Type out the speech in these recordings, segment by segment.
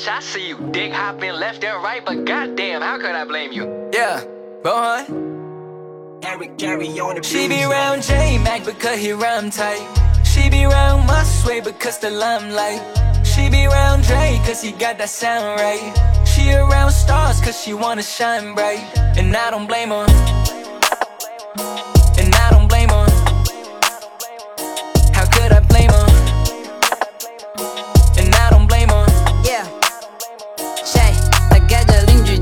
bitch, I see you. Dick hopping left and right, but goddamn, how could I blame you? Yeah, Bohan. HARIKIRI on the She be round J Mac because he rhyme tight. She be round Masiwei because the limelight. She be round Dre cause he got that sound right. She around stars cause she wanna shine bright. And I don't blame her.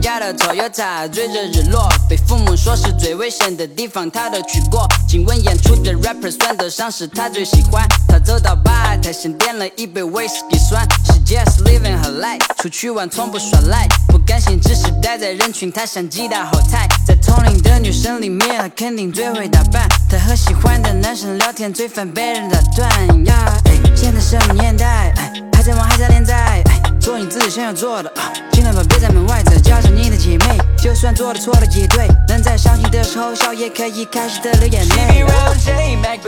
家的 Toyota，追着日落，被父母说是最危险的地方，他都去过。亲吻演出的 rapper 算得上是他最喜欢。他走到吧台，先点了一杯威士忌酸。She just living her life，出去玩从不耍赖，不甘心只是待在人群，他像吉他后台。在同龄的女生里面，他肯定最会打扮。他和喜欢的男生聊天，最烦被人打断。呀，哎，现在什么年代？哎，还在玩，还在连载。想要做的，啊尽量吧，别在门外走，叫上你的姐妹。就算做的错了也对，能在伤心的时候笑，也可以开始的流眼 She 泪 be。round J Mac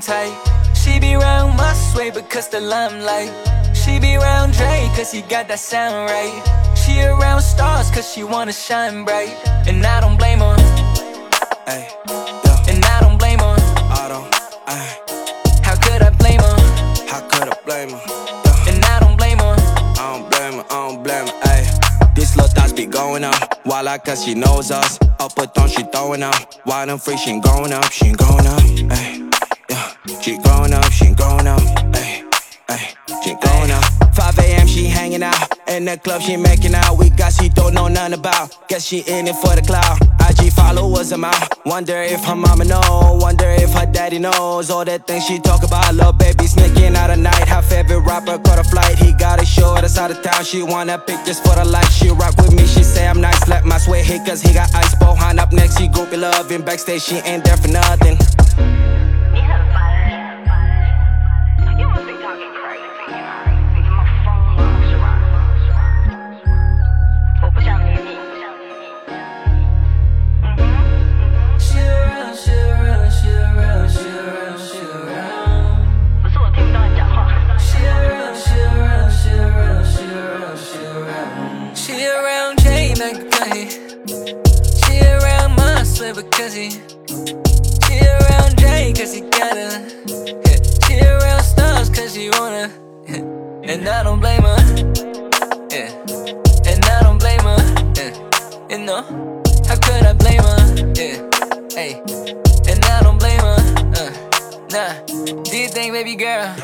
tight. She be round Musway because the limelight. She be round Dre cause he got that sound right. She around stars cause she wanna shine bright. And I don't blame her. Ay, going up, I cause she knows us. Up a thumb, she throwing up. Why them free, she ain't going up, she ain't going up, ayy. Yeah, she growing up, she ain't growing up, ayy, ayy, she ain't going up. 5 a.m. she hanging out, in the club she making out. We got she don't know nothing about. Guess she in it for the cloud. IG followers amount. Wonder if her mama know, wonder if her daddy knows all that things she talk about. Little baby sneaking out at night. Her favorite rapper caught a flight. He side of town. She wanna pick just for the light. She rock with me. She say I'm nice. Let my sweat hit cause he got ice. Bohan up next. He groupie loving. Backstage she ain't there for nothing. Around. She around J Mac because he. She around Masiwei because he. She around Dre cause he gotta. Yeah. She around stars cause she wanna. And I don't blame her. Yeah. And I don't blame her. Yeah. You know, how could I blame her? Yeah. Hey. And I don't blame her. Uh. Nah. Do you think, baby girl?